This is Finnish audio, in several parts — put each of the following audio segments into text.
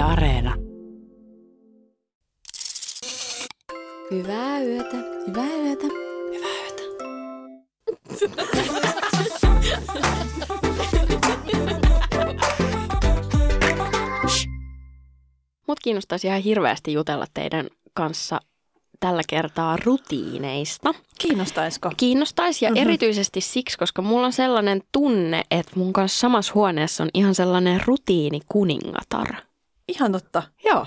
Yle Areena. Hyvää yötä. Hyvää yötä. Hyvää yötä. Mut kiinnostaisi ihan hirveästi jutella teidän kanssa tällä kertaa rutiineista. Kiinnostaisiko? Kiinnostaisi ja mm-hmm. erityisesti siksi, koska mulla on sellainen tunne, että mun kanssa samassa huoneessa on ihan sellainen rutiini kuningatar. Ihan totta. Joo.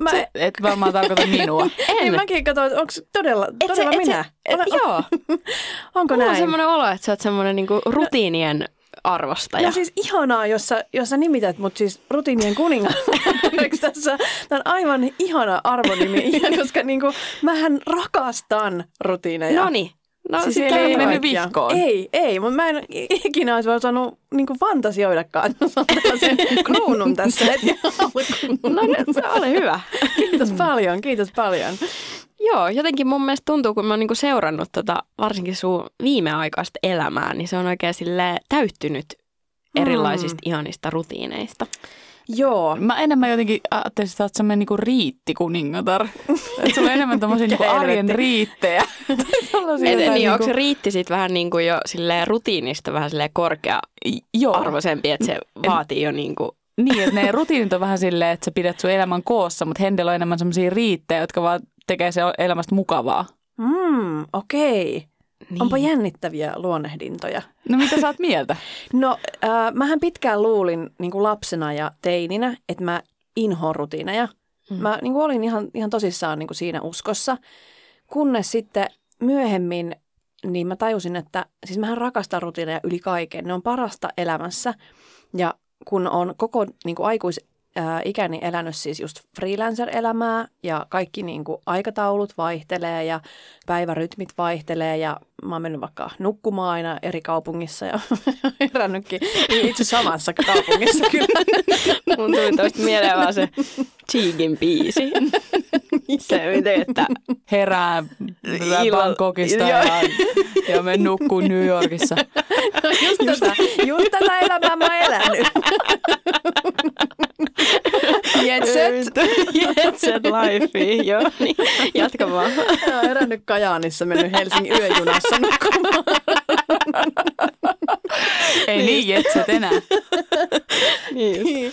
Mä, Se, et varmaan tarkoita minua. En. niin mäkin katsoin, onko todella, todella et minä? et, Olen- joo. Onko Mulla on näin? semmoinen olo, että sä oot semmoinen niinku rutiinien arvostaja. No siis ihanaa, jos sä, jos sä nimität mut siis rutiinien kuningattareksi tässä. Tämä on aivan ihana arvonimi, koska niinku, mähän rakastan rutiineja. Noniin. No Siis siellä ei mennyt vihkoon. Ei, ei, mutta mä en ikinä olisi vaan saanut niinku fantasioidakaan, tällaisen kruunun tässä heti. No nyt se ole hyvä. Kiitos paljon, kiitos paljon. Joo, jotenkin mun mielestä tuntuu, kun mä oon niinku seurannut tota, varsinkin sun viimeaikaista elämää, niin se on oikein sille täyttynyt erilaisista Mm. ihanista rutiineista. Joo, Mä enemmän jotenkin ajattelisin, että sä oot semmoinen niinku riittikuningatar. Että sulla on enemmän tommosia niinku arjen riittejä. Et, niin, onko se niinku- riitti sit vähän niin kuin jo silleen rutiinista vähän silleen Joo. korkea-arvoisempi, että se vaatii jo niin kuin, Niin, että ne rutiinit on vähän silleen, että sä pidät sun elämän koossa, mutta Hendel on enemmän semmoisia riittejä, jotka vaan tekee se elämästä mukavaa. mm, okei. Niin. Onpa jännittäviä luonnehdintoja. No mitä sä oot mieltä? No, äh, mähän pitkään luulin niin kuin lapsena ja teininä, että mä inhoon rutiineja. Mm. Mä niin kuin olin ihan, ihan tosissaan niin kuin siinä uskossa, kunnes sitten myöhemmin niin mä tajusin, että siis mähän rakastan rutiineja yli kaiken. Ne on parasta elämässä ja kun on koko niin kuin aikuis, ää, ikäni elänyt siis just freelancer-elämää ja kaikki niin kuin aikataulut vaihtelee ja päivärytmit vaihtelee ja mä oon mennyt vaikka nukkumaan aina eri kaupungissa ja herännytkin niin itse samassa kaupungissa kyllä. Mun tuli toista mieleen vaan se Cheekin biisi. se miten, että Herää Illalla- Bangkokista ja, ja me nukkuu New Yorkissa. Just, tätä, just tätä elämää mä oon elänyt. Jet set. Jet set life, joo, niin jatka vaan. Oon herännyt Kajaanissa, mennyt Helsingin yöjunassa nukkumaan. Ei niin jetset enää. Niin. Niin.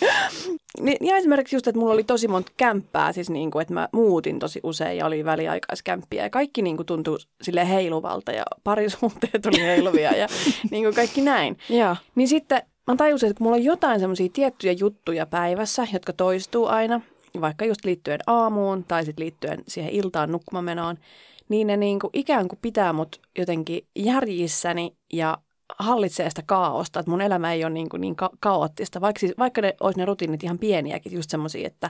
Niin, ja esimerkiksi just, että mulla oli tosi monta kämppää, siis niin kuin, että mä muutin tosi usein ja oli väliaikaiskämppiä ja kaikki niin kuin tuntui sille heiluvalta ja parisuhteet oli heiluvia ja niin kuin kaikki näin. Joo. Niin sitten mä tajusin, että mulla on jotain semmoisia tiettyjä juttuja päivässä, jotka toistuu aina, vaikka just liittyen aamuun tai sitten liittyen siihen iltaan nukkumamenoon, niin ne niin kuin ikään kuin pitää mut jotenkin järjissäni ja hallitsee sitä kaaosta, että mun elämä ei ole niin, kuin niin ka- kaoottista, vaikka, siis, vaikka ne olisi ne rutiinit ihan pieniäkin, just semmoisia, että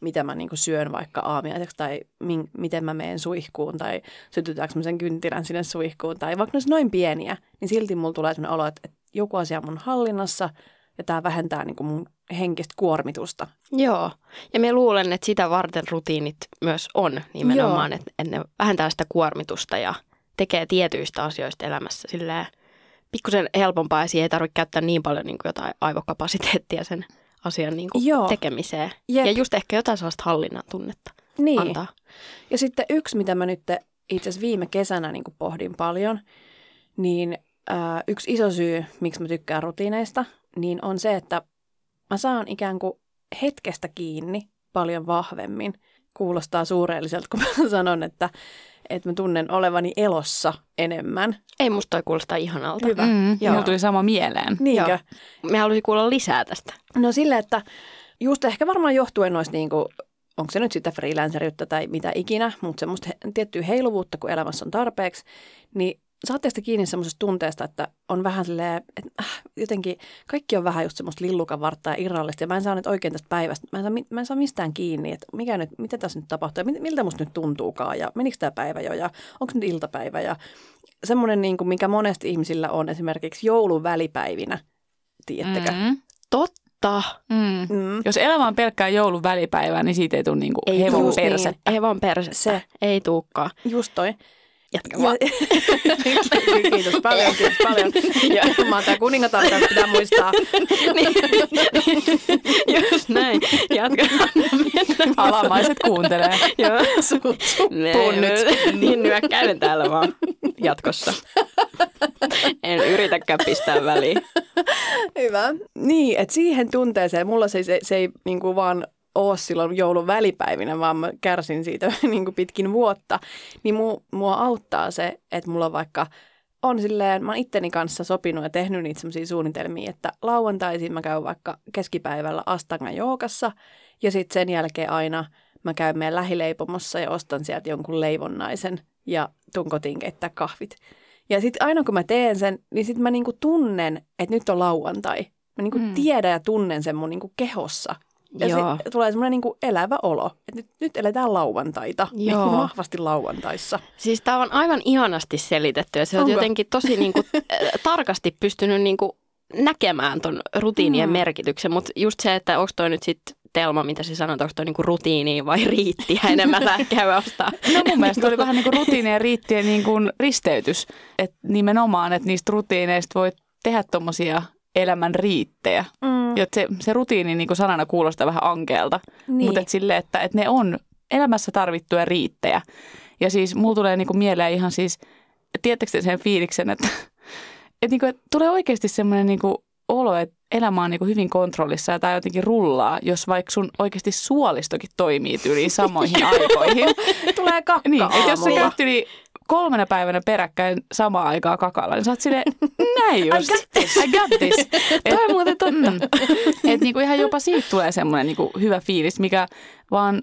mitä mä niin kuin syön vaikka aamiaiseksi tai min, miten mä menen suihkuun tai sytytäänkö mä sen kynttilän sinne suihkuun tai vaikka ne olisi noin pieniä, niin silti mulla tulee sellainen olo, että, että joku asia on mun hallinnassa ja tämä vähentää niin kuin mun henkistä kuormitusta. Joo. Ja me luulen, että sitä varten rutiinit myös on nimenomaan, että, että ne vähentää sitä kuormitusta ja tekee tietyistä asioista elämässä silleen pikkusen helpompaa ja siihen ei tarvitse käyttää niin paljon niin kuin jotain aivokapasiteettia sen asian niin kuin Joo. tekemiseen. Jep. Ja just ehkä jotain sellaista hallinnan tunnetta Niin. antaa. Ja sitten yksi, mitä mä nyt itse asiassa viime kesänä niin pohdin paljon, niin ää, yksi iso syy, miksi mä tykkään rutiineista, niin on se, että mä saan ikään kuin hetkestä kiinni paljon vahvemmin. Kuulostaa suureelliselta, kun mä sanon, että, että mä tunnen olevani elossa enemmän. Ei musta toi kuulostaa ihanalta. Hyvä. Mm, Joo. mulla tuli sama mieleen. Niinkö? Joo. Me haluaisin kuulla lisää tästä. No sille, että just ehkä varmaan johtuen noista niin kuin, onko se nyt sitä freelanceriutta tai mitä ikinä, mutta semmoista he, tiettyä heiluvuutta, kun elämässä on tarpeeksi, niin saatte sitä kiinni semmoisesta tunteesta, että on vähän silleen, että äh, jotenkin kaikki on vähän just semmoista lillukavartta ja irrallista ja mä en saa nyt oikein tästä päivästä, mä en saa, mä en saa mistään kiinni, että mikä nyt, mitä tässä nyt tapahtuu ja miltä musta nyt tuntuukaan ja menikö tämä päivä jo ja onko nyt iltapäivä ja semmoinen, niin kuin, mikä monesti ihmisillä on esimerkiksi joulun välipäivinä, tiedättekö? Mm. Totta. Mm. Mm. Jos elämä on pelkkää joulun välipäivää, niin siitä ei tule niinku hevon niin. persettä. Ei vaan persettä. Se. Ei tuukkaan. Just toi. Jatka Ja, vaan. kiitos paljon, kiitos paljon. Ja mä oon tää kuningatar, pitää muistaa. Niin. Just näin. Jatka. viranomaiset kuuntelee. Joo. Suppuun nyt. Niin nyökkäilen täällä vaan jatkossa. En yritäkään pistää väliin. Hyvä. Niin, että siihen tunteeseen, mulla se, se, se ei niin kuin vaan ole silloin joulun välipäivinä, vaan mä kärsin siitä niin kuin pitkin vuotta, niin mu, mua auttaa se, että mulla vaikka on silleen, mä oon itteni kanssa sopinut ja tehnyt niitä semmoisia suunnitelmia, että lauantaisin mä käyn vaikka keskipäivällä Astanga jookassa ja sitten sen jälkeen aina mä käyn meidän lähileipomossa ja ostan sieltä jonkun leivonnaisen ja tuun kotiin keittää kahvit. Ja sitten aina kun mä teen sen, niin sitten mä niinku tunnen, että nyt on lauantai. Mä niinku mm. tiedän ja tunnen sen mun niinku kehossa. Ja Joo. se tulee semmoinen niinku elävä olo, että nyt, nyt eletään lauantaita. Joo. Niinku vahvasti lauantaissa. Siis tämä on aivan ihanasti selitetty ja se on jotenkin tosi niinku, äh, tarkasti pystynyt niinku näkemään ton rutiinien Mm. merkityksen, mutta just se, että onko toi nyt sitten Telma, mitä sä sanot, onko toi niinku rutiini vai riittiä enemmän käy ostaa. No mun mielestä oli vähän niin kuin rutiini ja riittien niin kuin risteytys. Että nimenomaan, että niistä rutiineista voi tehdä tuommoisia elämän riittejä. Mm. Se, se rutiini niin kuin sanana kuulostaa vähän ankeelta, Niin. mutta et sille, että, että ne on elämässä tarvittuja riittejä. Ja siis mulla tulee niin kuin mieleen ihan siis, tiedättekö te sen fiiliksen, että, että, niin kuin, että tulee oikeasti semmoinen niin olo, että elämä on niin kuin hyvin kontrollissa ja tämä jotenkin rullaa, jos vaikka sun oikeasti suolistokin toimii tyyliin samoihin aikoihin. Tulee kakka Niin, että jos sä käyt yli kolmena päivänä peräkkäin samaan aikaan kakalla, niin sä oot silleen, näin just. I got this. I got this. Toi on muuten totta. Mm. Et niinku ihan jopa siitä tulee semmoinen niinku hyvä fiilis, mikä vaan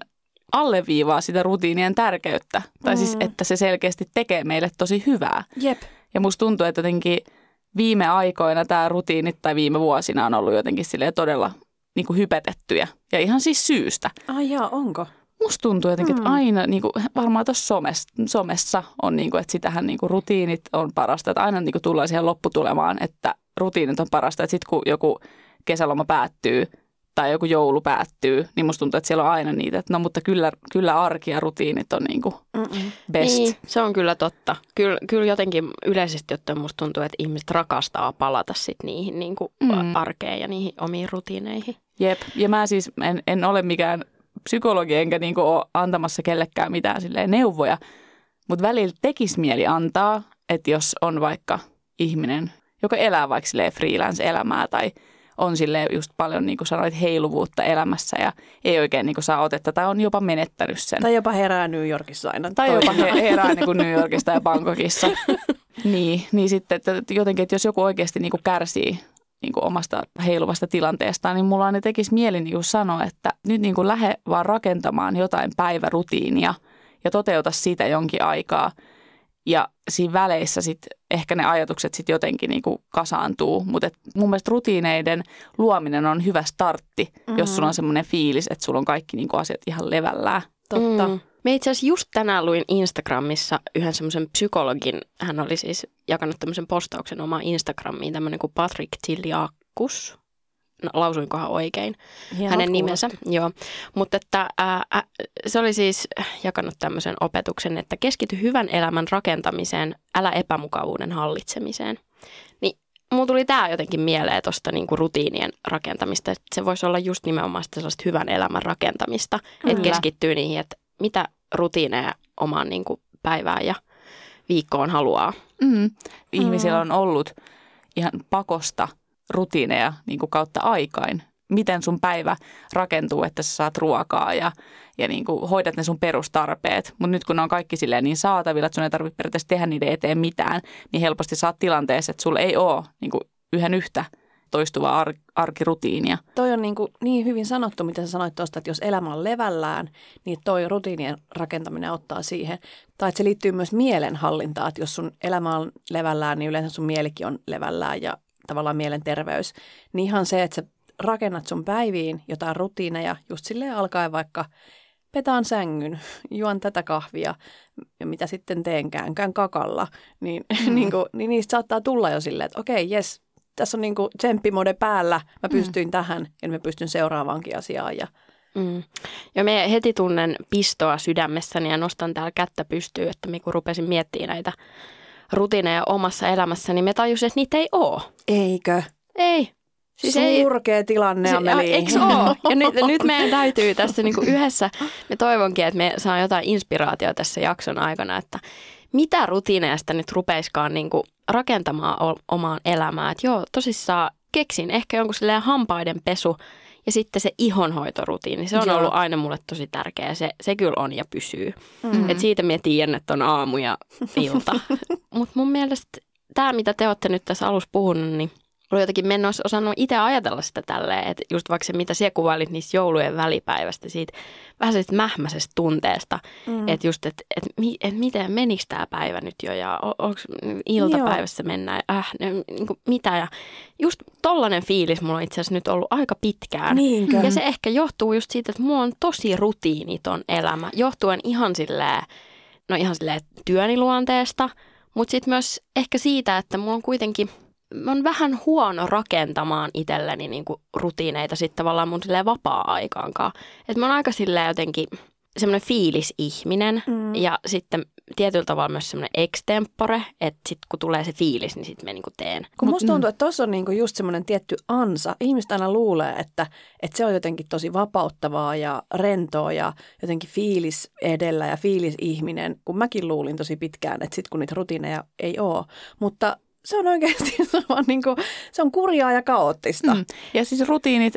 alleviivaa sitä rutiinien tärkeyttä. Tai siis, Mm. että se selkeästi tekee meille tosi hyvää. Jep. Ja musta tuntuu, että jotenkin viime aikoina tämä rutiinit tai viime vuosina on ollut jotenkin silleen todella niinku hypetettyjä. Ja ihan siis syystä. Ai jaa, onko? Musta tuntuu jotenkin, että Mm. aina niin kuin, varmaan tuossa somessa, somessa on, niin kuin, että sitähän niin kuin, rutiinit on parasta. Että aina niin kuin, tullaan siihen lopputulemaan, että rutiinit on parasta. Että sitten kun joku kesäloma päättyy tai joku joulu päättyy, niin musta tuntuu, että siellä on aina niitä. Että no mutta kyllä, kyllä arki ja rutiinit on niin kuin, Mm-mm. best. Niin, se on kyllä totta. Kyllä, kyllä jotenkin yleisesti ottaen musta tuntuu, että ihmiset rakastaa palata sit niihin niin kuin Mm. arkeen ja niihin omiin rutiineihin. Jep. Ja mä siis en, en ole mikään psykologi enkä niin kuin, ole antamassa kellekään mitään silleen neuvoja. Mutta välillä tekisi mieli antaa, että jos on vaikka ihminen, joka elää vaikka freelance-elämää tai on sille just paljon, niin kuin sanoit, heiluvuutta elämässä ja ei oikein niin kuin saa otetta tai on jopa menettänyt sen. Tai jopa herää New Yorkissa aina. Tai jopa he, herää niin kuin New Yorkista ja Bangkokissa. niin, niin sitten että jotenkin, että jos joku oikeasti niin kuin kärsii niin kuin omasta heiluvasta tilanteestaan, niin mulla ne tekisi mieli niin kuin sanoa, että nyt niin kuin lähde vaan rakentamaan jotain päivärutiinia ja toteuta sitä jonkin aikaa. Ja siinä väleissä sitten ehkä ne ajatukset sitten jotenkin niin kuin kasaantuu. Mutta mun mielestä rutiineiden luominen on hyvä startti, mm-hmm. jos sulla on semmoinen fiilis, että sulla on kaikki niin kuin asiat ihan levällään. Totta. Mm. Me itse asiassa just tänään luin Instagramissa yhden semmoisen psykologin, hän oli siis jakanut tämmöisen postauksen omaan Instagramiin, tämmöinen kuin Patrick Tilliakus. No, lausuinkohan oikein Hienot hänen nimensä, joo. Mutta että ää, ää, se oli siis jakanut tämmöisen opetuksen, että keskity hyvän elämän rakentamiseen, älä epämukavuuden hallitsemiseen. Niin mulla tuli tämä jotenkin mieleen tuosta niinku rutiinien rakentamista, että se voisi olla just nimenomaan sitä sellaista hyvän elämän rakentamista, että keskittyy niihin, että mitä rutiineja omaan niinku päivään ja viikkoon haluaa. Mm. Ihmisillä on ollut ihan pakosta rutiineja niin kuin kautta aikain. Miten sun päivä rakentuu, että sä saat ruokaa ja, ja niin kuin hoidat ne sun perustarpeet. Mutta nyt kun ne on kaikki silleen niin saatavilla, että sun ei tarvitse periaatteessa tehdä niiden eteen mitään, niin helposti saat tilanteessa, että sulla ei ole niin kuin yhden yhtä toistuvaa ar- arkirutiinia. Toi on niin, kuin niin hyvin sanottu, mitä sä sanoit tuosta, että jos elämä on levällään, niin toi rutiinien rakentaminen ottaa siihen. Tai että se liittyy myös mielenhallintaan, että jos sun elämä on levällään, niin yleensä sun mielikin on levällään ja tavallaan mielenterveys. Niin ihan se, että sä rakennat sun päiviin jotain rutiineja, just silleen alkaen vaikka petaan sängyn, juon tätä kahvia ja mitä sitten teenkään, käyn kakalla, niin, mm. niin, kuin, niin niistä saattaa tulla jo silleen, että okei, jes, tässä on niin kuin tsemppimode päällä, mä pystyin mm. tähän ja mä pystyn seuraavaankin asiaan. Ja, Mm. Ja me heti tunnen pistoa sydämessäni ja nostan täällä kättä pystyyn, että me kun rupesin miettimään näitä rutiineja omassa elämässäni, me tajusin, että niitä ei ole. Eikö? Ei. Siis Surkea ei, tilanne, se, Ameli. Eikö ole? Ja nyt, nyt meidän täytyy tässä niinku yhdessä, me toivonkin, että me saa jotain inspiraatiota tässä jakson aikana, että mitä rutiineista nyt rupeiskaan niinku rakentamaan o- omaan elämään. Että joo, tosissaan keksin ehkä jonkun silleen hampaiden pesu ja sitten se ihonhoitorutiini. Se on joo. ollut aina mulle tosi tärkeä. Se, se kyllä on ja pysyy. Mm. Et siitä mä tiedän, että on aamu ja ilta. Mutta mun mielestä tämä, mitä te olette nyt tässä alussa puhunut, niin – oli jotenkin, en olisi osannut itse ajatella sitä tälleen, että just vaikka se, mitä siellä kuvailit niistä joulujen välipäivästä, siitä vähän siitä mähmäisestä tunteesta, mm. että just, että et, et miten menikö tämä päivä nyt jo ja onko iltapäivässä Joo. mennään, äh, niin kuin, mitä ja just tollainen fiilis mulla on itse asiassa nyt ollut aika pitkään. Niinkö? Ja se ehkä johtuu just siitä, että mulla on tosi rutiiniton elämä, johtuen ihan silleen, no ihan silleen työni luonteesta, mutta sitten myös ehkä siitä, että mulla on kuitenkin – on vähän huono rakentamaan itselleni niin kuin rutiineita sitten tavallaan mun vapaa-aikaankaan. Että mä oon aika silleen jotenkin semmoinen fiilisihminen mm. ja sitten tietyllä tavalla myös semmoinen extempore, että sitten kun tulee se fiilis, niin sitten mä niinku teen. Kun musta tuntuu, että tuossa on niinku just semmoinen tietty ansa. Ihmiset aina luulee, että, että se on jotenkin tosi vapauttavaa ja rentoa ja jotenkin fiilis edellä ja fiilisihminen, kun mäkin luulin tosi pitkään, että sitten kun niitä rutiineja ei ole. Mutta se on oikeasti se on, niin kuin, se on kurjaa ja kaoottista. Mm. Ja siis rutiinit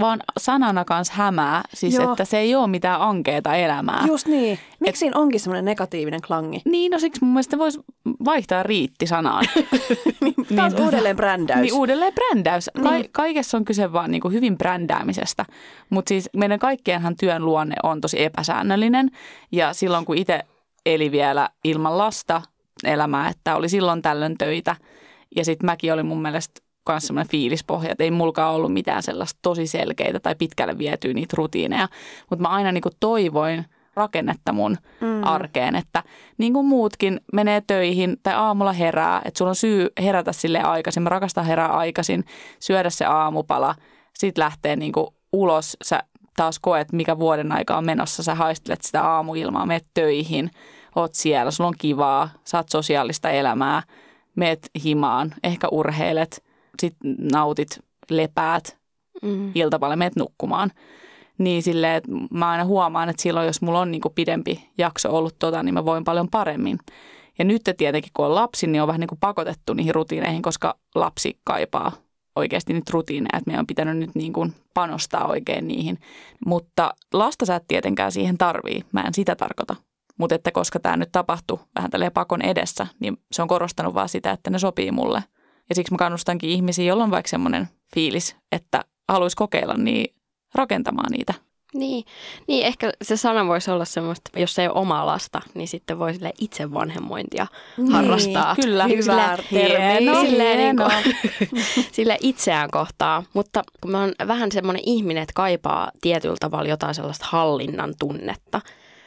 vaan sanana kanssa hämää, siis Joo. että se ei ole mitään ankeeta elämää. Just niin. Miksi Et, siinä onkin semmoinen negatiivinen klangi? Niin, no siksi mun mielestä voisi vaihtaa riitti sanaan. niin, taas niin, uudelleen brändäys. Niin, uudelleen brändäys. Ka- niin. Kaikessa on kyse vaan niin kuin hyvin brändäämisestä. Mutta siis meidän kaikkienhan työn luonne on tosi epäsäännöllinen. Ja silloin kun itse eli vielä ilman lasta elämää, että oli silloin tällöin töitä – ja sitten mäkin olin mun mielestä myös semmoinen fiilispohja, että ei mulkaan ollut mitään sellaista tosi selkeitä tai pitkälle vietyä niitä rutiineja. Mutta mä aina niin kuin toivoin rakennetta mun mm. arkeen, että niin kuin muutkin menee töihin tai aamulla herää, että sulla on syy herätä sille aikaisin. Mä rakastan herää aikaisin, syödä se aamupala, sitten lähtee niin kuin ulos, sä taas koet, mikä vuoden aika on menossa, sä haistelet sitä aamuilmaa, menet töihin, oot siellä, sulla on kivaa, saat sosiaalista elämää – meet himaan, ehkä urheilet, sit nautit, lepäät, mm. iltapäivällä meet nukkumaan. Niin silleen, että mä aina huomaan, että silloin jos mulla on niin kuin pidempi jakso ollut tota, niin mä voin paljon paremmin. Ja nyt tietenkin, kun on lapsi, niin on vähän niin kuin pakotettu niihin rutiineihin, koska lapsi kaipaa oikeasti niitä rutiineja, että meidän on pitänyt nyt niin kuin panostaa oikein niihin. Mutta lasta sä et tietenkään siihen tarvii, mä en sitä tarkoita. Mutta että koska tämä nyt tapahtui vähän tälle pakon edessä, niin se on korostanut vaan sitä, että ne sopii mulle. Ja siksi mä kannustankin ihmisiä, joilla on vaikka semmoinen fiilis, että haluaisi kokeilla, niin rakentamaan niitä. Niin, niin, ehkä se sana voisi olla semmoista, jos ei ole omaa lasta, niin sitten voi sille itse vanhemmointia niin, harrastaa. Kyllä, niin, hyvä hieno, silleen, hieno. Niin kuin, sille itseään kohtaa. Mutta kun mä oon vähän semmoinen ihminen, että kaipaa tietyllä tavalla jotain sellaista hallinnan tunnetta,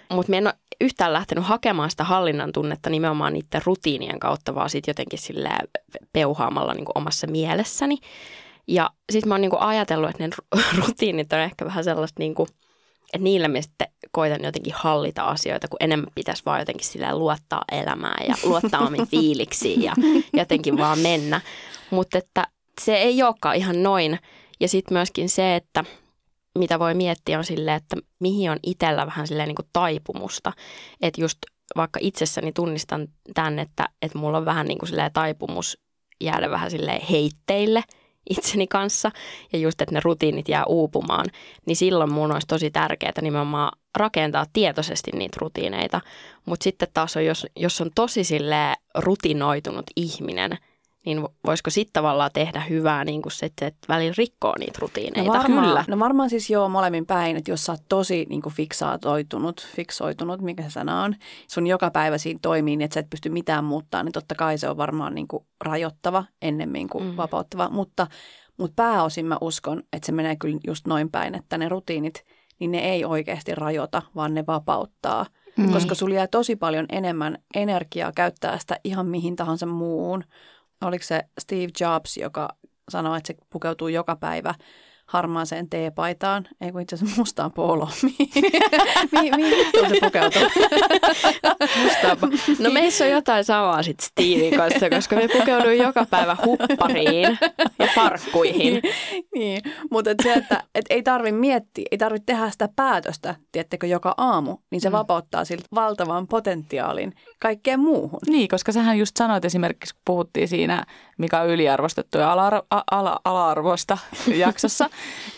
mutta mä en ole yhtään lähtenyt hakemaan sitä hallinnan tunnetta nimenomaan niiden rutiinien kautta, vaan sitten jotenkin sillä peuhaamalla niin omassa mielessäni. Ja sitten mä oon niin ajatellut, että ne rutiinit on ehkä vähän sellaista, niin kuin, että niillä mä sitten koitan jotenkin hallita asioita, kun enemmän pitäisi vaan jotenkin sillä luottaa elämään ja luottaa omiin fiiliksiin ja jotenkin vaan mennä. Mutta että se ei olekaan ihan noin. Ja sitten myöskin se, että – mitä voi miettiä on silleen, että mihin on itsellä vähän silleen niin kuin taipumusta. Että just vaikka itsessäni tunnistan tämän, että, että mulla on vähän niin kuin silleen taipumus jäädä vähän silleen heitteille itseni kanssa ja just, että ne rutiinit jää uupumaan, niin silloin mun olisi tosi tärkeää nimenomaan rakentaa tietoisesti niitä rutiineita. Mutta sitten taas on, jos, jos on tosi silleen rutinoitunut ihminen – niin voisiko sitten tavallaan tehdä hyvää niin kuin se, että välillä rikkoo niitä rutiineita? No varmaan, Kyllä. no varmaan siis joo molemmin päin, että jos sä oot tosi niin kuin fiksaatoitunut, fiksoitunut, mikä se sana on, sun joka päivä siinä toimii, niin että sä et pysty mitään muuttaa, niin totta kai se on varmaan niin kuin rajoittava ennemmin kuin mm. vapauttava, mutta, mutta pääosin mä uskon, että se menee kyllä just noin päin, että ne rutiinit, niin ne ei oikeasti rajoita, vaan ne vapauttaa. Mm. Koska sulla jää tosi paljon enemmän energiaa käyttää sitä ihan mihin tahansa muuhun oliko se Steve Jobs, joka sanoi, että se pukeutuu joka päivä harmaaseen teepaitaan, ei kun itse asiassa mustaan poloon. mihin, mihin vittuun se pukeutuu? Mustaapa. No meissä on jotain samaa sitten Steven kanssa, koska me pukeudumme joka päivä huppariin ja farkkuihin. niin, niin. mutta et se, että et ei tarvi miettiä, ei tarvitse tehdä sitä päätöstä, tiettekö, joka aamu, niin se mm. vapauttaa siltä valtavan potentiaalin kaikkeen muuhun. Niin, koska sähän just sanoit esimerkiksi, kun puhuttiin siinä, mikä on yliarvostettu ja ala- ala- ala-arvosta jaksossa,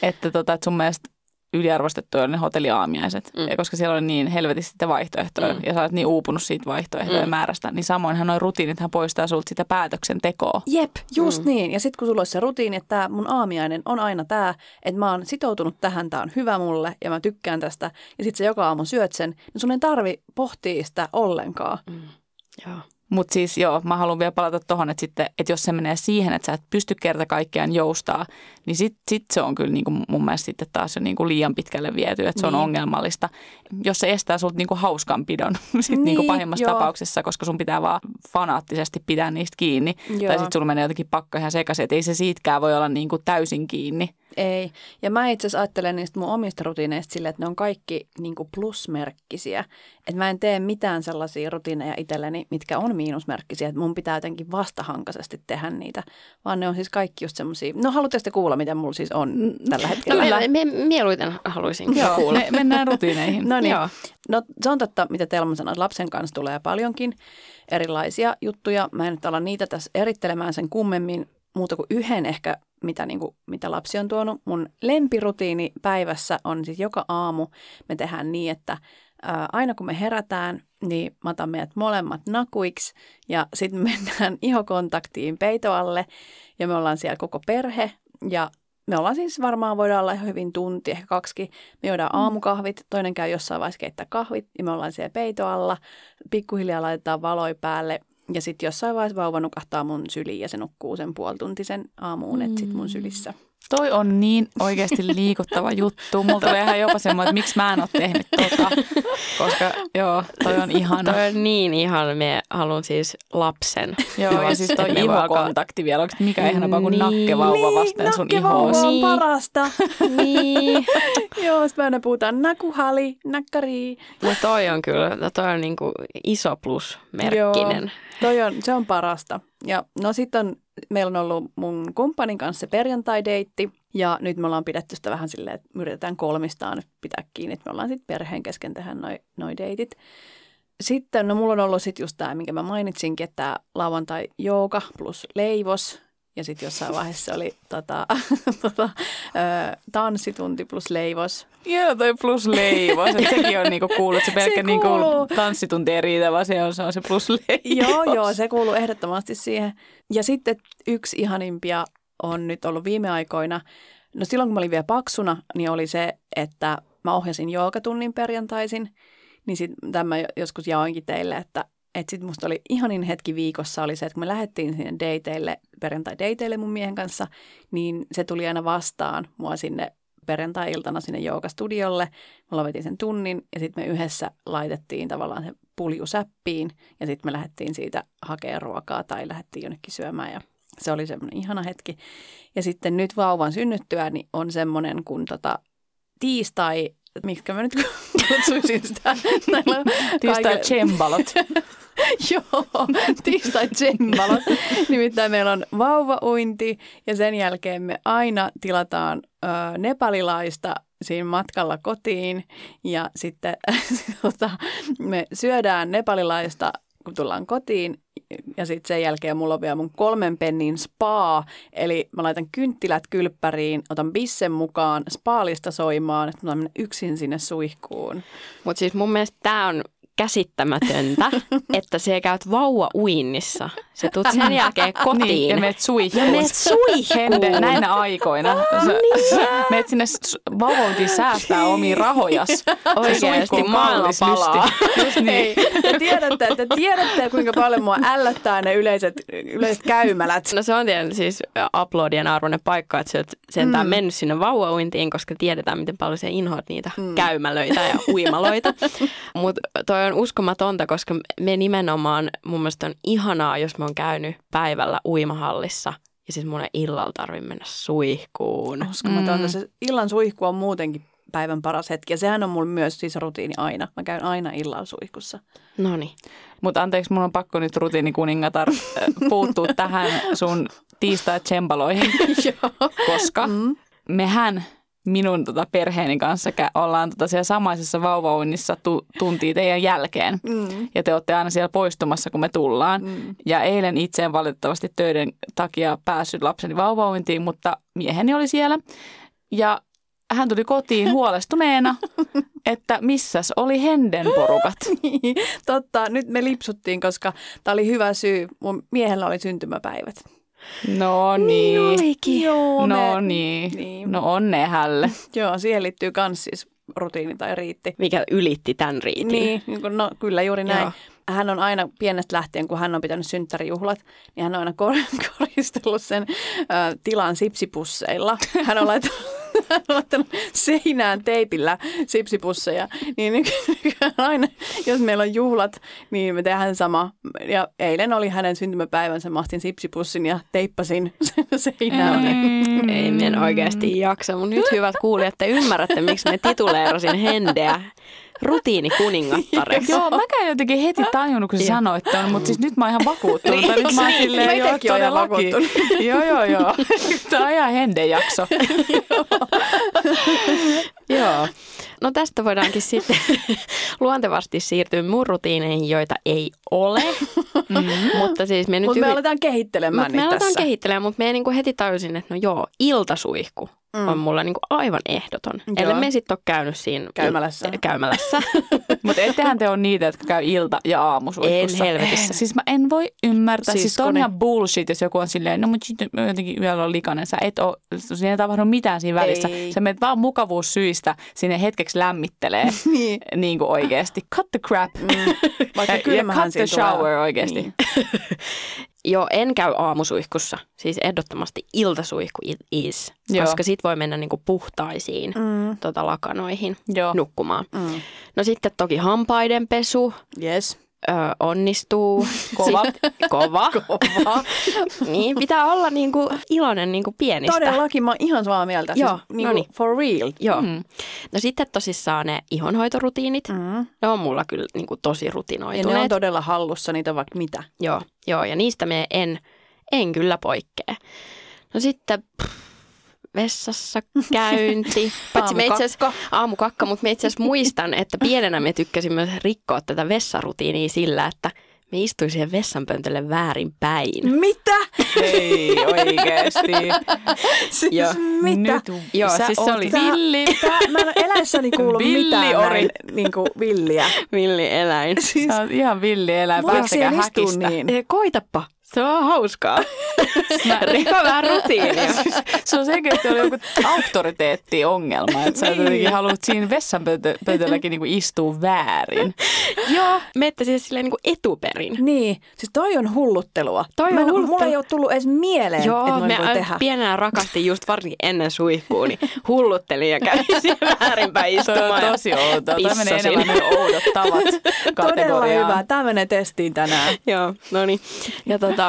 että, tota, että sun mielestä yliarvostettuja on ne hotelliaamiaiset, mm. ja koska siellä on niin helvetisti sitä vaihtoehtoja, mm. ja sä olet niin uupunut siitä vaihtoehtojen mm. määrästä, niin samoinhan noin rutiinithan poistaa sulta sitä päätöksentekoa. Jep, just mm. niin. Ja sitten kun sulla olisi se rutiini, että tämä mun aamiainen on aina tämä, että mä oon sitoutunut tähän, tämä on hyvä mulle, ja mä tykkään tästä, ja sitten sä joka aamu syöt sen, niin sun ei tarvi pohtia sitä ollenkaan. Mm. Joo. Mutta siis joo, mä haluan vielä palata tuohon, että, sitten, että jos se menee siihen, että sä et pysty kerta kaikkiaan joustaa, niin sitten sit se on kyllä niin kuin mun mielestä sitten taas jo niin kuin liian pitkälle viety, että se niin. on ongelmallista. Jos se estää sulta niin kuin hauskanpidon sit niin, niin kuin pahimmassa joo. tapauksessa, koska sun pitää vaan fanaattisesti pitää niistä kiinni. Joo. Tai sitten sulla menee jotenkin pakko ihan sekaisin, että ei se siitäkään voi olla niin kuin täysin kiinni. Ei. Ja mä itse asiassa ajattelen niistä mun omista rutiineista sille, että ne on kaikki niin kuin plusmerkkisiä. Että mä en tee mitään sellaisia rutiineja itselleni, mitkä on miinusmerkkisiä. Että mun pitää jotenkin vastahankaisesti tehdä niitä. Vaan ne on siis kaikki just semmoisia. No haluatteko te kuulla, mitä mulla siis on tällä hetkellä? No, me, me, mieluiten haluaisin Joo, kuulla. Me, mennään rutiineihin. no niin. Joo. No se on totta, mitä Telma sanoi, että lapsen kanssa tulee paljonkin erilaisia juttuja. Mä en nyt ala niitä tässä erittelemään sen kummemmin, muuta kuin yhden ehkä, mitä, niin kuin, mitä lapsi on tuonut. Mun lempirutiini päivässä on siis joka aamu me tehdään niin, että ää, aina kun me herätään, niin mä otan meidät molemmat nakuiksi ja sitten mennään ihokontaktiin peitoalle ja me ollaan siellä koko perhe ja me ollaan siis varmaan, voidaan olla ihan hyvin tunti, ehkä kaksi. Me juodaan mm. aamukahvit, toinen käy jossain vaiheessa keittää kahvit ja me ollaan siellä peitoalla. Pikkuhiljaa laitetaan valoi päälle ja sitten jossain vaiheessa vauva nukahtaa mun syliin ja se nukkuu sen puolituntisen aamuun, mm. että sitten mun sylissä. Toi on niin oikeasti liikuttava juttu. Mulla tulee ihan jopa semmoinen, että miksi mä en ole tehnyt tota, koska joo, toi on ihana. Toi on niin ihana, me haluan siis lapsen. Joo, ja siis toi ihokontakti vielä, onko mikä ihanapaa kuin niin. nakkevauva vasten sun on niin. parasta. niin. joo, sitten aina puhutaan nakuhali, nakkari. No toi on kyllä, toi on niinku iso plusmerkkinen. Joo, toi on, se on parasta. Ja no sitten meillä on ollut mun kumppanin kanssa perjantai-deitti, ja nyt me ollaan pidetty sitä vähän silleen, että yritetään kolmistaan pitää kiinni, että me ollaan sitten perheen kesken tehdä noi, noi deitit. Sitten, no mulla on ollut sitten just tämä, minkä mä mainitsinkin, että lauantai jooga plus leivos, ja sitten jossain vaiheessa oli tota, tota, ö, tanssitunti plus leivos. Joo, toi plus leivos. Et sekin on niinku kuullut, se pelkkä se niinku tanssitunti ei riitä, vaan se on, se on se plus leivos. Joo, joo, se kuuluu ehdottomasti siihen. Ja sitten yksi ihanimpia on nyt ollut viime aikoina. No silloin kun mä olin vielä paksuna, niin oli se, että mä ohjasin joogatunnin perjantaisin. Niin sitten tämä joskus jaoinkin teille, että että sitten musta oli ihanin hetki viikossa oli se, että kun me lähdettiin sinne dateille, perjantai-dateille mun miehen kanssa, niin se tuli aina vastaan mua sinne perjantai-iltana sinne joogastudiolle. Me lopetin sen tunnin ja sitten me yhdessä laitettiin tavallaan se pulju säppiin ja sitten me lähdettiin siitä hakemaan ruokaa tai lähdettiin jonnekin syömään ja se oli semmoinen ihana hetki. Ja sitten nyt vauvan synnyttyä niin on semmoinen, kun tota, tiistai miksi mä nyt kutsuisin sitä. Tiistai tsembalot. Joo, tiistai tsembalot. Nimittäin meillä on vauvauinti ja sen jälkeen me aina tilataan ö, nepalilaista siinä matkalla kotiin ja sitten tota, me syödään nepalilaista kun tullaan kotiin ja sitten sen jälkeen mulla on vielä mun kolmen pennin spa, eli mä laitan kynttilät kylppäriin, otan bissen mukaan, spaalista soimaan, että mä yksin sinne suihkuun. Mutta siis mun mielestä tämä on käsittämätöntä, että se käyt vauva uinnissa. Se tuut sen jälkeen kotiin. Niin, ja meet suihkuun. Ja meet suihkuun. näinä aikoina. Sä, niin. sä meet sinne vauvointiin säästää omia rahojas. Oikeasti maailma palaa. Just niin. Te tiedätte, te tiedätte, kuinka paljon mua ällöttää ne yleiset, yleiset käymälät. No se on tietysti siis uploadien arvoinen paikka, että sä sentään mm. mennyt sinne vauvauintiin, koska tiedetään, miten paljon se inhoat niitä mm. käymälöitä ja uimaloita. Mutta toi on uskomatonta, koska me nimenomaan, mun mielestä on ihanaa, jos mä oon käynyt päivällä uimahallissa Ja siis mun ei illalla tarvi mennä suihkuun. Uskomatonta. Mm. Se illan suihku on muutenkin päivän paras hetki. Ja sehän on mulla myös siis rutiini aina. Mä käyn aina illalla suihkussa. No niin. Mutta anteeksi, mun on pakko nyt rutiinikuningatar puuttua tähän sun tiistai tsempaloihin, Joo. koska Mm. mehän minun tota, perheeni kanssa kä- ollaan tota siellä samaisessa vauvaunnissa tu- tuntia teidän jälkeen. Mm. Ja te olette aina siellä poistumassa, kun me tullaan. Mm. Ja eilen itse en valitettavasti töiden takia päässyt lapseni vauvauintiin, mutta mieheni oli siellä. Ja hän tuli kotiin huolestuneena, että missäs oli Henden porukat. Niin, Totta, nyt me lipsuttiin, koska tämä oli hyvä syy. Mun miehellä oli syntymäpäivät. No niin. olikin. Joo, No me- niin. Niin. No onnea hälle. Joo, siihen liittyy kans siis rutiini tai riitti. Mikä ylitti tämän riitin. Niin, niin kuin, no kyllä juuri näin. Joo. Hän on aina pienestä lähtien, kun hän on pitänyt synttärijuhlat, niin hän on aina kor- koristellut sen ö, tilan sipsipusseilla. Hän on laittanut, laittanut seinään teipillä sipsipusseja. Niin nykyään aina, jos meillä on juhlat, niin me tehdään sama. Ja eilen oli hänen syntymäpäivänsä, mä ostin sipsipussin ja teippasin sen seinään. Mm. Ei me en oikeasti jaksa, mutta nyt hyvät kuulijat, te ymmärrätte, miksi me tituleerasin Hendeä rutiinikuningattareksi. Joo, mäkään jotenkin heti tajunnut, kun sä Joo. sanoit ton, mutta siis nyt mä oon ihan vakuuttunut. Niin, nyt mä oon niin, silleen, mä joo, todellakin. joo, joo, joo. Tämä on ihan Henden jakso. Joo. No tästä voidaankin sitten luontevasti siirtyä mun rutiineihin, joita ei ole. Mm. mutta siis me nyt Mutta me aletaan kehittelemään Mut me aletaan tässä. kehittelemään, mutta me niinku heti tajusin, että no joo, iltasuihku mm. on mulla niinku aivan ehdoton. Joo. Ellei me sitten ole käynyt siinä Käymälässä. käymälässä. Mutta ettehän te ole niitä, jotka käy ilta- ja aamusuihkussa. En helvetissä. Siis mä en voi ymmärtää. Siis toi on Siskoni. ihan bullshit, jos joku on silleen, no mutta sitten jotenkin yöllä on likainen. Sä et ole, siinä ei tapahdu mitään siinä välissä. Ei. Sä menet vaan mukavuussyistä sinne hetkeksi lämmittelee. Niin. niin kuin oikeasti. Cut the crap. Mm. Vaikka Ja, ja cut the siinä tulee. shower oikeasti. Niin. Joo, en käy aamusuihkussa. Siis ehdottomasti iltasuihku is. Joo. Koska sit voi mennä niinku puhtaisiin Mm. tota, lakanoihin Joo. nukkumaan. Mm. No sitten toki hampaiden pesu Yes. Ö, onnistuu. Kova. Sit- kova. Kova. niin, pitää olla niinku iloinen niinku pienistä. Todellakin, mä oon ihan samaa mieltä. Joo, siis, no niinku, niin. For real. Joo. Mm. No sitten tosissaan ne ihonhoitorutiinit. Mm. Ne on mulla kyllä niinku tosi Ja ne rutinoituneet. on todella hallussa, niitä on vaikka mitä. Joo, joo, ja niistä me en, en kyllä poikkea. No sitten pff, vessassa käynti. Paitsi me itse aamukakka, mutta me itse asiassa muistan, että pienenä me tykkäsimme rikkoa tätä vessarutiinia sillä, että me istuin siihen vessanpöntölle väärin päin. Mitä? Ei oikeesti. Siis Joo. mitä? Nyt Joo, sä siis se oli- villi. Tää, mä en ole eläessäni kuullut Villi mitään ori. näin, niin kuin villiä. Villi eläin. Siis, Sä oot ihan villi eläin. Voiko Päästäkää häkistä. niin? Eh, Koitapa, se on hauskaa. Rikko vähän rutiinia. Se on selkeästi ollut joku auktoriteettiongelma, että sä Niin. jotenkin haluat siinä vessanpöntölläkin niinku istua väärin. Joo, menette siis silleen niin kuin etuperin. niin, siis toi on hulluttelua. Toi on en- Mulla hulluttelua. ei ole tullut edes mieleen, että Joo, noin me voi a- tehdä. pienenä rakastin just varsinkin ennen suihkua, niin hulluttelin ja kävin väärinpäin Toi on istumaan. tosi outoa. Toi menee enemmän ne oudot tavat Todella hyvä. Tämä menee testiin tänään. Joo, no niin. Ja tota,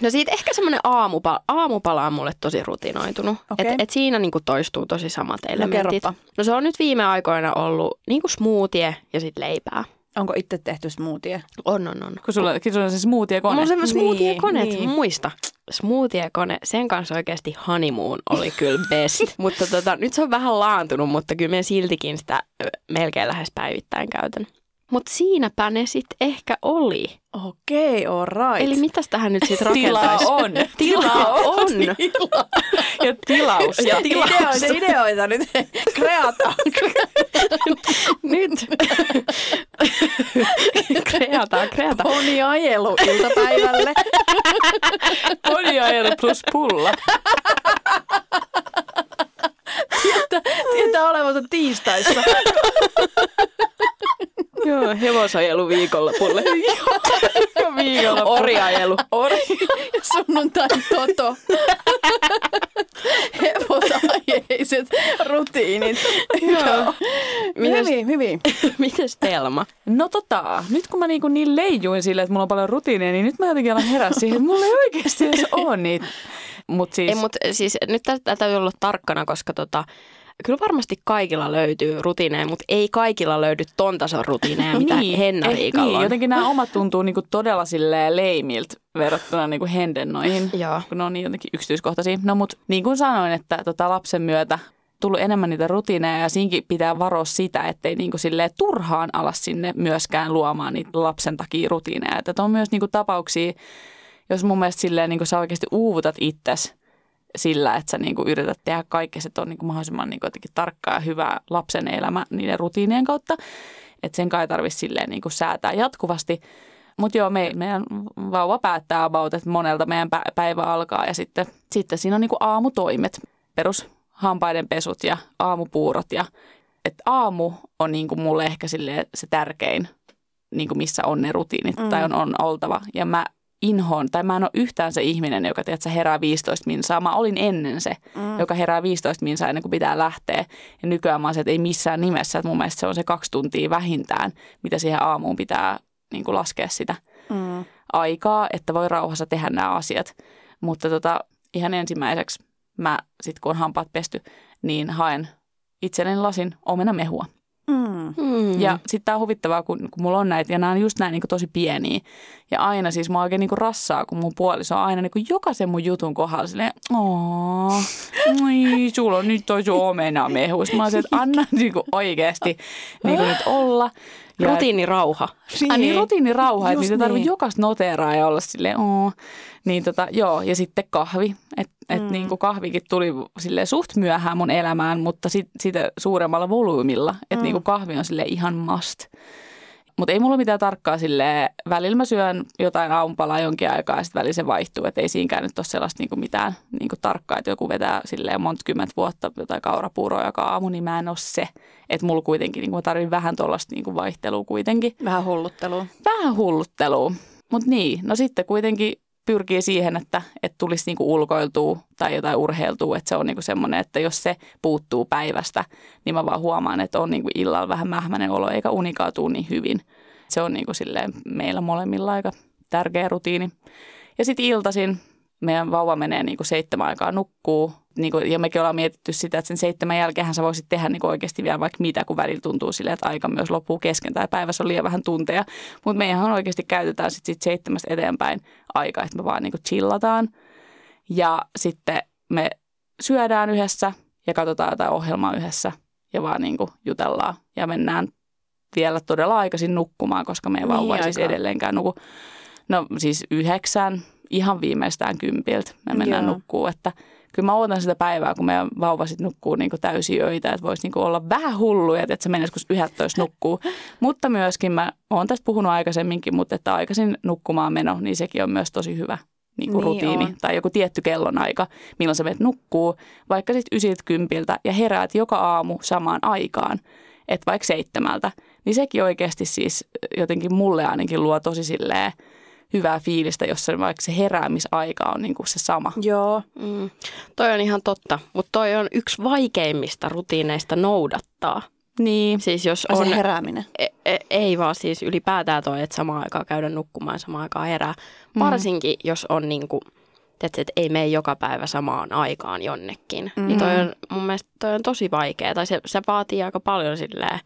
no siitä ehkä semmoinen aamupala, aamupala on mulle tosi rutinoitunut. Okei. Et, et siinä niinku toistuu tosi samat elementit. kerropa. No se on nyt viime aikoina ollut niinku smoothie ja sitten leipää. Onko itse tehty smoothie? On, on, on. Kun sulla, kun sulla on se smoothie-kone. Mulla on semmoinen Niin, smoothie-kone, niin. niin. muista. Smoothie-kone, sen kanssa oikeasti honeymoon oli kyllä best. mutta tota, nyt se on vähän laantunut, mutta kyllä me siltikin sitä melkein lähes päivittäin käytän. Mutta siinäpä ne sitten ehkä oli. Okei, all right. Eli mitäs tähän nyt sitten Tilaa rakentaisi? on. Tilaa on. Ja tilausta. Ja Ideoita, ideoita nyt. Kreata. nyt. kreataan, kreataan. Poniajelu iltapäivälle. Poniajelu plus pulla. Tietää olevansa tiistaissa. Joo, hevosajelu viikonlopulle. Ja viikolla Oriajelu. Ori ja sunnuntai toto. Hevosaje ei päivittäiset rutiinit. Joo. Mites, hyvin, hyvin. mites Telma? No tota, nyt kun mä niinku niin leijuin sille, että mulla on paljon rutiineja, niin nyt mä jotenkin alan herää siihen, että mulla ei oikeasti edes ole niitä. Mut siis, Ei, mutta siis nyt tä- täytyy olla tarkkana, koska tota, kyllä varmasti kaikilla löytyy rutiineja, mutta ei kaikilla löydy ton tason rutiineja, mitä niin, Henna eh, Riikalla niin, jotenkin nämä omat tuntuu niinku todella silleen leimiltä verrattuna niinku Henden noihin, Joo. kun ne on niin jotenkin yksityiskohtaisia. No mutta niin kuin sanoin, että tota lapsen myötä tullut enemmän niitä rutiineja ja siinkin pitää varoa sitä, ettei niinku silleen turhaan ala sinne myöskään luomaan niitä lapsen takia rutiineja. Että on myös niinku tapauksia, jos mun mielestä silleen niinku sä oikeasti uuvutat itsesi sillä, että sä niinku yrität tehdä kaikkea, että on niinku mahdollisimman niinku jotenkin tarkkaa ja hyvää lapsen elämä niiden rutiinien kautta. Että sen kai tarvitsisi silleen niinku säätää jatkuvasti. Mutta joo, me, meidän vauva päättää about, että monelta meidän pä- päivä alkaa ja sitten, sitten siinä on niinku aamutoimet, perus hampaiden pesut ja aamupuurot. Ja, et aamu on niinku mulle ehkä se tärkein, niinku missä on ne rutiinit mm. tai on, on oltava. Ja mä inhoon, tai mä en ole yhtään se ihminen, joka tiedät, herää 15 minsaa. Mä olin ennen se, mm. joka herää 15 minsaa ennen kuin pitää lähteä. Ja nykyään mä oon se, että ei missään nimessä. Että mun mielestä se on se kaksi tuntia vähintään, mitä siihen aamuun pitää niin kuin laskea sitä Mm. aikaa, että voi rauhassa tehdä nämä asiat. Mutta tota, ihan ensimmäiseksi mä, sit kun on hampaat pesty, niin haen itselleni lasin omenamehua. Mm. Mm. Ja sitten tämä on huvittavaa, kun, kun mulla on näitä, ja nämä on just näin niin tosi pieniä. Ja aina siis mä oikein niin rassaa, kun mun puoliso on aina niin jokaisen mun jutun kohdalla silleen, ooo, oi, sulla on nyt toi sun. Sitten mä oon että anna niin oikeasti niin nyt olla. Ja Rutiinirauha. Ai niin, rutiinirauha, että niitä tarvitsee niin. jokaista noteraa ja olla silleen, oo. Niin tota, joo, ja sitten kahvi. Että et Mm. niin kuin kahvikin tuli silleen suht myöhään mun elämään, mutta sit, sitä suuremmalla volyymilla. Että Mm. niin kuin kahvi on sille ihan must. Mutta ei mulla mitään tarkkaa sille välillä mä syön jotain aamupalaa jonkin aikaa ja sitten välillä se vaihtuu. Että ei siinäkään nyt ole sellaista niinku mitään niinku tarkkaa, että joku vetää silleen monta kymmentä vuotta jotain kaurapuuroa joka aamu, niin mä en ole se. Että mulla kuitenkin, niinku mä tarvitsen vähän tuollaista niinku vaihtelua kuitenkin Vähän hulluttelua. vähän hulluttelua. Mutta niin, no sitten kuitenkin pyrkii siihen, että, että tulisi niinku ulkoiltua tai jotain urheiltua. Että se on niinku semmoinen, että jos se puuttuu päivästä, niin mä vaan huomaan, että on niinku illalla vähän mähmäinen olo eikä unikaan tuu niin hyvin. Se on niinku silleen meillä molemmilla aika tärkeä rutiini. Ja sitten iltaisin meidän vauva menee niinku seitsemän aikaa nukkuu. Niinku, ja mekin ollaan mietitty sitä, että sen seitsemän jälkeen sä voisit tehdä niinku oikeasti vielä vaikka mitä, kun välillä tuntuu silleen, että aika myös loppuu kesken tai päivässä on liian vähän tunteja. Mutta meidän oikeasti käytetään sitten sit seitsemästä eteenpäin aikaa, että me vaan niinku chillataan. Ja sitten me syödään yhdessä ja katsotaan jotain ohjelmaa yhdessä ja vaan niinku jutellaan ja mennään vielä todella aikaisin nukkumaan, koska meidän Mihin vauva ei siis edelleenkään nuku. No siis yhdeksän, ihan viimeistään kympiltä me mennään Joo. nukkuu, että kyllä mä odotan sitä päivää, kun meidän vauva sit nukkuu niin täysiöitä, että voisi niin olla vähän hulluja, että se menisi kun 11 nukkuu. mutta myöskin mä oon tästä puhunut aikaisemminkin, mutta että aikaisin nukkumaan meno, niin sekin on myös tosi hyvä niin kuin Niin rutiini on. tai joku tietty kellonaika, milloin sä menet nukkuu, vaikka sitten ysiltä kympiltä ja heräät joka aamu samaan aikaan, että vaikka seitsemältä, niin sekin oikeasti siis jotenkin mulle ainakin luo tosi silleen hyvää fiilistä, jos se, vaikka se heräämisaika on niin kuin se sama. Joo. Mm. Toi on ihan totta, mutta toi on yksi vaikeimmista rutiineista noudattaa. Niin, Siis jos On... Se herääminen. e- e- ei vaan siis ylipäätään toi, että samaan aikaan käydä nukkumaan ja samaan aikaan herää. Varsinkin jos on niin kuin, että et ei mene joka päivä samaan aikaan jonnekin. Mm. Niin toi on mun mielestä toi on tosi vaikea. Tai se, se vaatii aika paljon silleen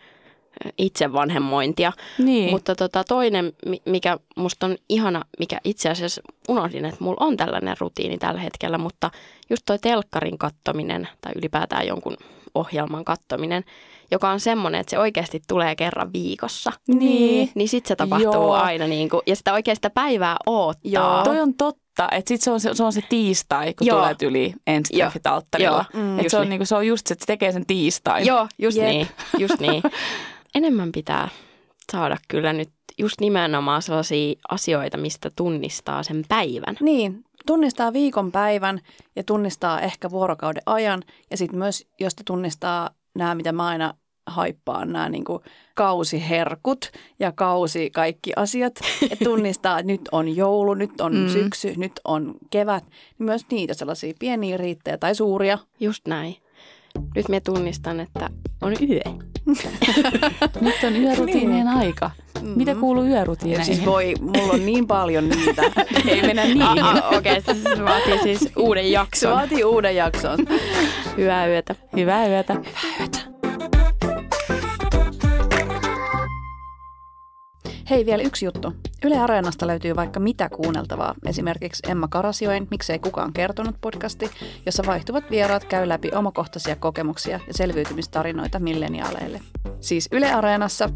itsevanhemmointia. niin. Mutta tota, toinen, mi- mikä musta on ihana, mikä itse asiassa unohdin, että mulla on tällainen rutiini tällä hetkellä, mutta just toi telkkarin kattominen tai ylipäätään jonkun ohjelman kattominen, joka on semmoinen, että se oikeasti tulee kerran viikossa. Niin. Niin sit se tapahtuu Joo. aina niin kuin, ja sitä oikein sitä päivää oottaa. Joo. Toi on totta, että sit se on se, se, on se tiistai, kun Joo. tulee yli ensi Joo. alttarilla. Mm. Et se, on niin. niinku, se on just se, että se tekee sen tiistain. Joo, just Jep. niin, just niin. Enemmän pitää saada kyllä nyt just nimenomaan sellaisia asioita, mistä tunnistaa sen päivän. Niin, tunnistaa viikon päivän ja tunnistaa ehkä vuorokauden ajan. Ja sitten myös, jos te tunnistaa nämä, mitä mä aina haippaan, nämä niin kuin kausiherkut ja kausi kaikki asiat. Ja tunnistaa, että nyt on joulu, nyt on Mm. mm. syksy, nyt on kevät. Niin myös niitä sellaisia pieniä riittejä tai suuria. Just näin. Nyt me tunnistan, että on yö. Nyt on yörutiinien Niin. aika. Mitä kuuluu Ja yörutiineihin? siis voi, mulla on niin paljon niitä. Ei mennä niihin. Okei, okay, se vaatii siis uuden Se jakson. vaatii uuden jakson. Hyvää yötä. Hyvää yötä. Hei, vielä yksi juttu. Yle Areenasta löytyy vaikka mitä kuunneltavaa. Esimerkiksi Emma Karasioin, miksei kukaan kertonut podcasti, jossa vaihtuvat vieraat käy läpi omakohtaisia kokemuksia ja selviytymistarinoita milleniaaleille. Siis Yle Areenassa,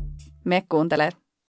me kuuntelee.